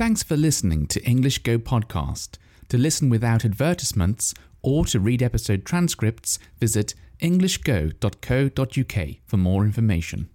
Thanks for listening to English Go Podcast. To listen without advertisements or to read episode transcripts, visit englishgo.co.uk for more information.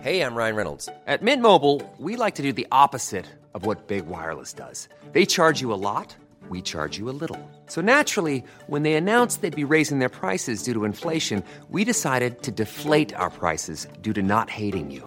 Hey, I'm Ryan Reynolds. At Mint Mobile, we like to do the opposite of what Big Wireless does. They charge you a lot, we charge you a little. So naturally, when they announced they'd be raising their prices due to inflation, we decided to deflate our prices due to not hating you.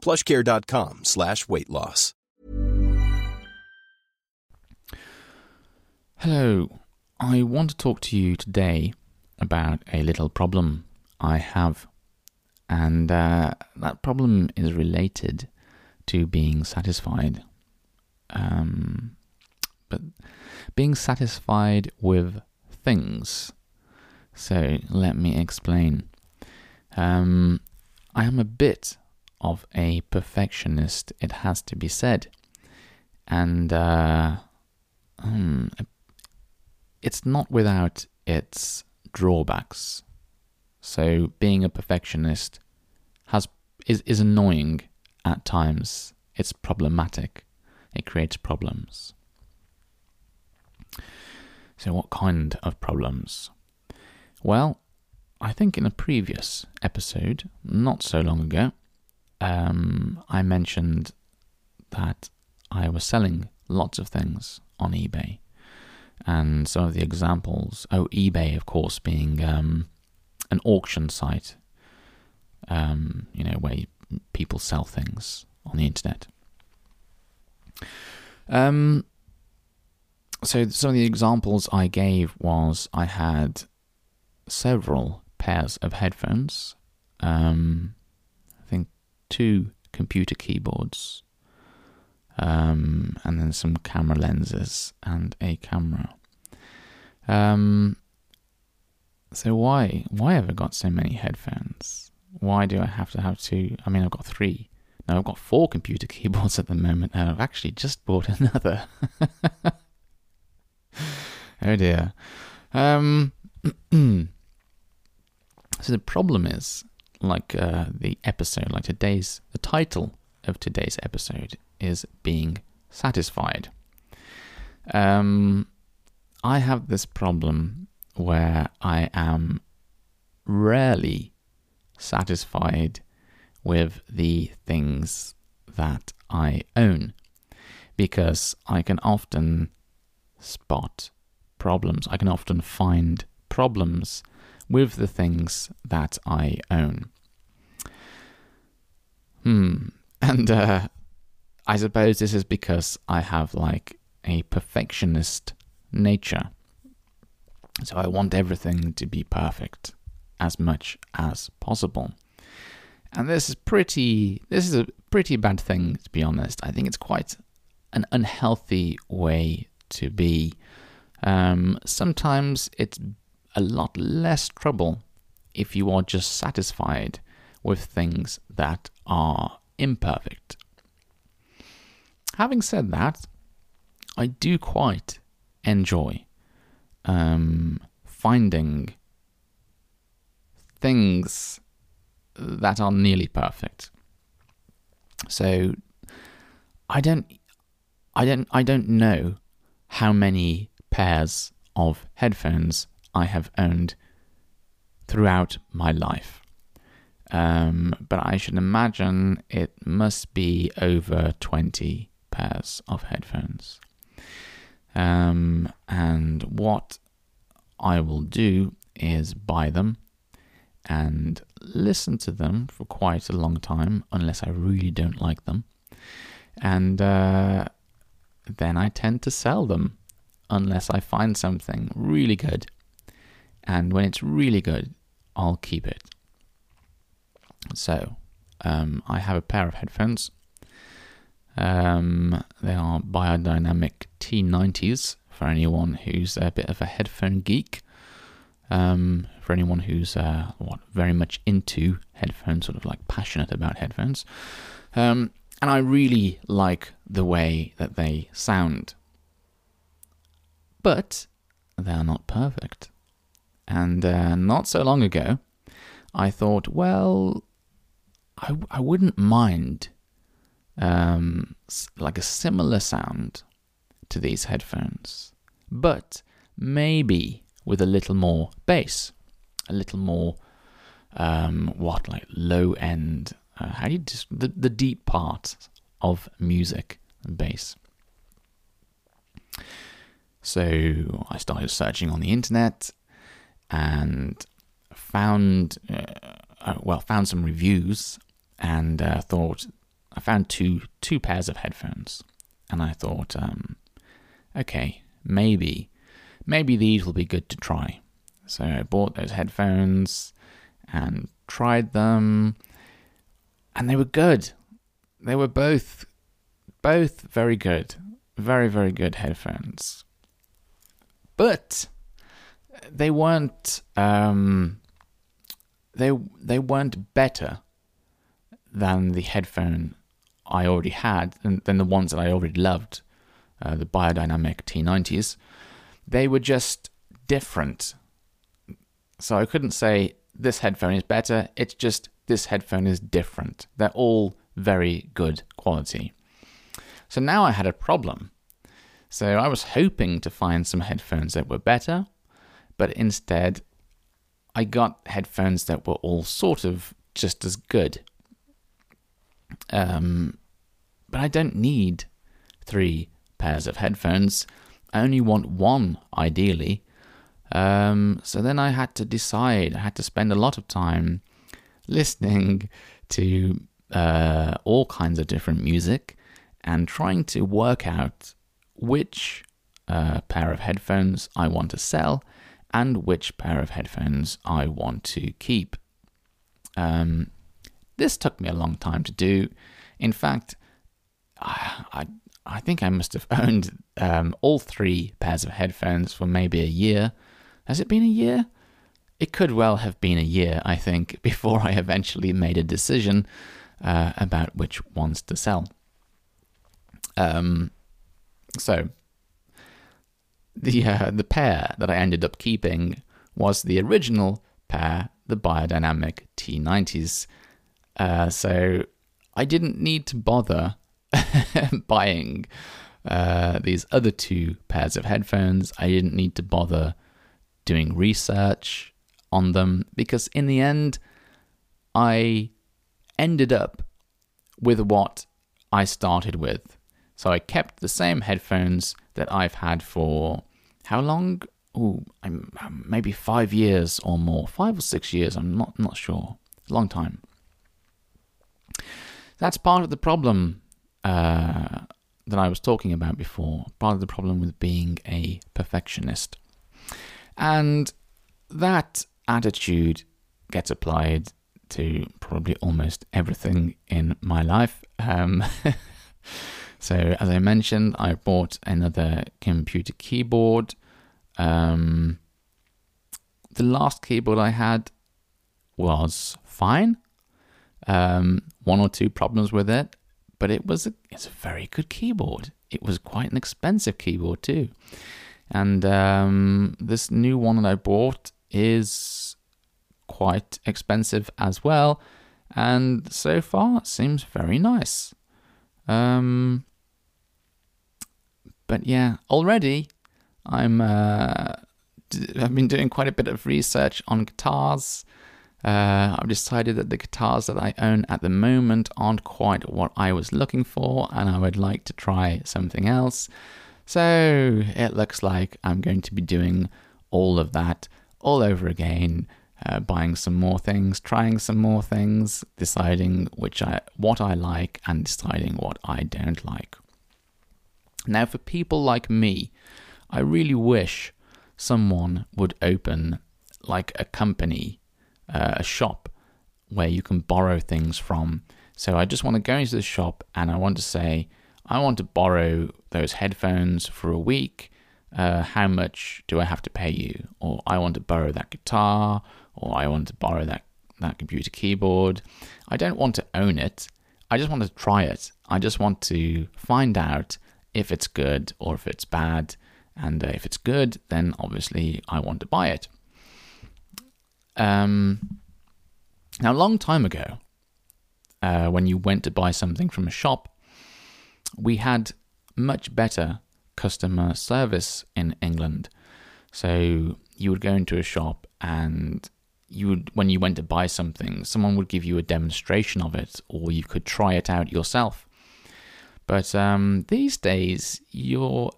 plushcare.com slash weight loss. Hello, I want to talk to you today about a little problem I have. And uh, that problem is related to being satisfied. Um, but being satisfied with things. So let me explain. Um, I am a bit of a perfectionist, it has to be said. And uh, um, it's not without its drawbacks. So being a perfectionist has is, is annoying at times. It's problematic. It creates problems. So what kind of problems? Well, I think in a previous episode, not so long ago, um, I mentioned that I was selling lots of things on eBay. And some of the examples, oh, eBay, of course, being um, an auction site, um, you know, where people sell things on the internet. Um, so some of the examples I gave was I had several pairs of headphones, um, two computer keyboards, um, and then some camera lenses and a camera. Um, so why why have I got so many headphones? Why do I have to have two? I mean, I've got three. Now I've got four computer keyboards at the moment, and I've actually just bought another. oh dear. Um, so the problem is, like uh, the episode, like today's, the title of today's episode is being satisfied. Um, I have this problem where I am rarely satisfied with the things that I own because I can often spot problems. I can often find problems with the things that I own. Hmm. And uh, I suppose this is because I have like a perfectionist nature. So I want everything to be perfect as much as possible. And this is pretty this is a pretty bad thing to be honest. I think it's quite an unhealthy way to be. Um, sometimes it's a lot less trouble if you are just satisfied with things that are imperfect. Having said that, I do quite enjoy um, finding things that are nearly perfect. So I don't I don't I don't know how many pairs of headphones I have owned throughout my life. Um, but I should imagine it must be over 20 pairs of headphones. Um, and what I will do is buy them and listen to them for quite a long time, unless I really don't like them. And uh, then I tend to sell them unless I find something really good. And when it's really good, I'll keep it. So, um, I have a pair of headphones. Um, they are Beyerdynamic T90s for anyone who's a bit of a headphone geek. Um, for anyone who's uh, what very much into headphones, sort of like passionate about headphones. Um, and I really like the way that they sound. But they are not perfect. And uh, not so long ago, I thought, well, I, I wouldn't mind um, like a similar sound to these headphones, but maybe with a little more bass, a little more um, what like low end. Uh, how do you just the the deep part of music and bass? So I started searching on the internet and found uh, uh, well found some reviews and uh, thought I found two two pairs of headphones. And I thought um, okay maybe maybe these will be good to try. So I bought those headphones and tried them and they were good. They were both both very good very very good headphones. But they weren't um, they they weren't better than the headphone I already had than, than the ones that I already loved, uh, the beyerdynamic T90s. They were just different. So I couldn't say this headphone is better. It's just this headphone is different. They're all very good quality. So now I had a problem. So I was hoping to find some headphones that were better, but instead I got headphones that were all sort of just as good. Um, but I don't need three pairs of headphones. I only want one, ideally. Um, so then I had to decide. I had to spend a lot of time listening to uh, all kinds of different music and trying to work out which uh, pair of headphones I want to sell and which pair of headphones I want to keep. Um, this took me a long time to do. In fact, I, I, I think I must have owned um, all three pairs of headphones for maybe a year. Has it been a year? It could well have been a year, I think, before I eventually made a decision uh, about which ones to sell. Um, so, the uh, the pair that I ended up keeping was the original pair, the beyerdynamic T90s. Uh, so I didn't need to bother buying uh, these other two pairs of headphones. I didn't need to bother doing research on them because in the end, I ended up with what I started with. So I kept the same headphones that I've had for how long? Oh, I'm maybe five years or more, five or six years. I'm not not sure. Long time. That's part of the problem uh, that I was talking about before. Part of the problem with being a perfectionist, and that attitude gets applied to probably almost everything in my life. Um, So, as I mentioned, I bought another computer keyboard. Um, the last keyboard I had was fine. Um, one or two problems with it, but it was a, it's a very good keyboard. It was quite an expensive keyboard too. And um, this new one that I bought is quite expensive as well. and so far it seems very nice. Um, but yeah, already I'm uh, d- I've been doing quite a bit of research on guitars. Uh, I've decided that the guitars that I own at the moment aren't quite what I was looking for, and I would like to try something else. So it looks like I'm going to be doing all of that all over again, uh, buying some more things, trying some more things, deciding which I what I like, and deciding what I don't like. Now, for people like me, I really wish someone would open like a company, uh, a shop where you can borrow things from. So I just want to go into the shop and I want to say, I want to borrow those headphones for a week. Uh, how much do I have to pay you? Or I want to borrow that guitar, or I want to borrow that, that computer keyboard. I don't want to own it. I just want to try it. I just want to find out if it's good or if it's bad. And uh, if it's good, then obviously I want to buy it. Um, now, a long time ago, uh, when you went to buy something from a shop, we had much better customer service in England. So you would go into a shop and you would when you went to buy something, someone would give you a demonstration of it, or you could try it out yourself. But um, these days, you're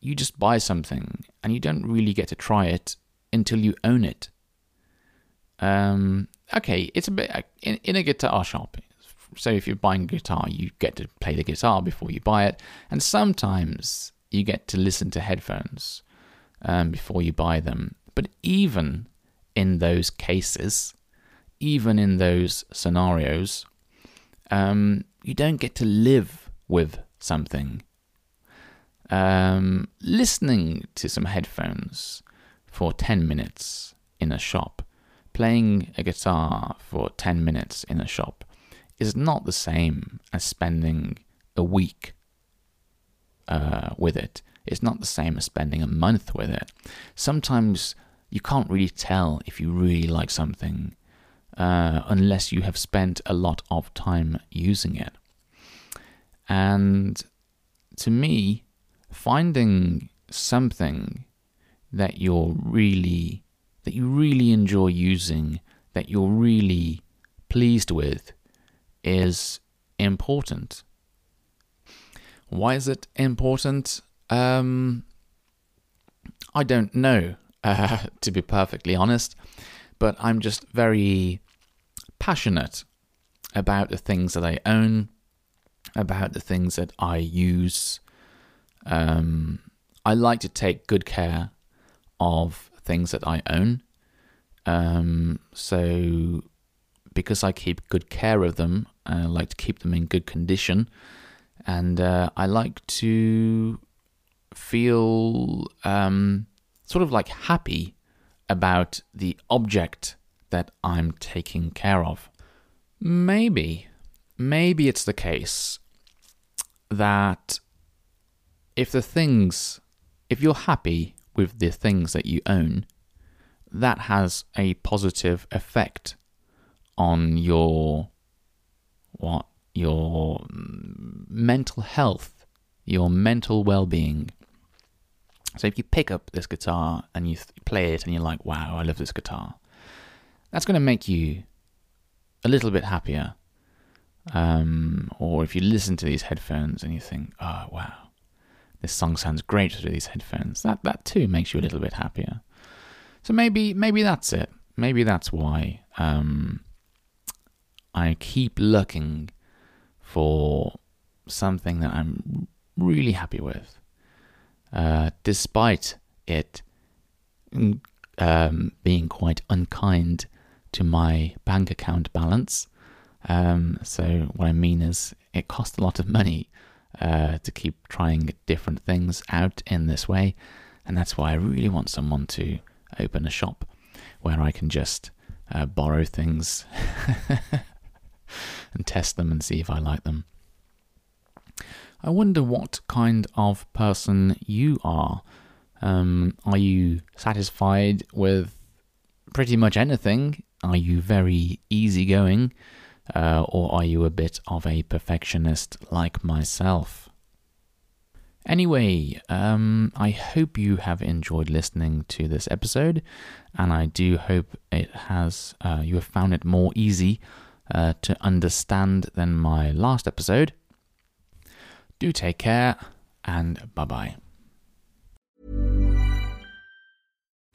you just buy something and you don't really get to try it until you own it. Um, okay, it's a bit in, in a guitar shop. So if you're buying a guitar, you get to play the guitar before you buy it, and sometimes you get to listen to headphones um, before you buy them. But even in those cases, even in those scenarios, um, you don't get to live with something. Um, listening to some headphones for 10 minutes in a shop, playing a guitar for 10 minutes in a shop, is not the same as spending a week uh, with it. It's not the same as spending a month with it. Sometimes you can't really tell if you really like something uh, unless you have spent a lot of time using it. And to me, finding something that you're really that you really enjoy using, that you're really pleased with, is important. Why is it important? Um, I don't know, uh, to be perfectly honest, but I'm just very passionate about the things that I own, about the things that I use. Um, I like to take good care of things that I own. Um, so, because I keep good care of them, I like to keep them in good condition. And uh, I like to feel um, sort of like happy about the object that I'm taking care of. Maybe, maybe it's the case that if the things, if you're happy with the things that you own, that has a positive effect on your what your mental health, your mental well-being. So if you pick up this guitar and you th- play it and you're like, "Wow, I love this guitar," that's going to make you a little bit happier. Um, or if you listen to these headphones and you think, "Oh, wow, this song sounds great through these headphones," that that too makes you a little bit happier. So maybe maybe that's it. Maybe that's why um, I keep looking for something that I'm really happy with, uh, despite it um, being quite unkind to my bank account balance. Um, so what I mean is, it costs a lot of money uh, to keep trying different things out in this way, and that's why I really want someone to open a shop where I can just uh, borrow things and test them and see if I like them. I wonder what kind of person you are. Um, are you satisfied with pretty much anything? Are you very easygoing? Uh, or are you a bit of a perfectionist like myself? Anyway, um, I hope you have enjoyed listening to this episode, and I do hope it has uh, you have found it more easy uh, to understand than my last episode. Do take care, and bye bye.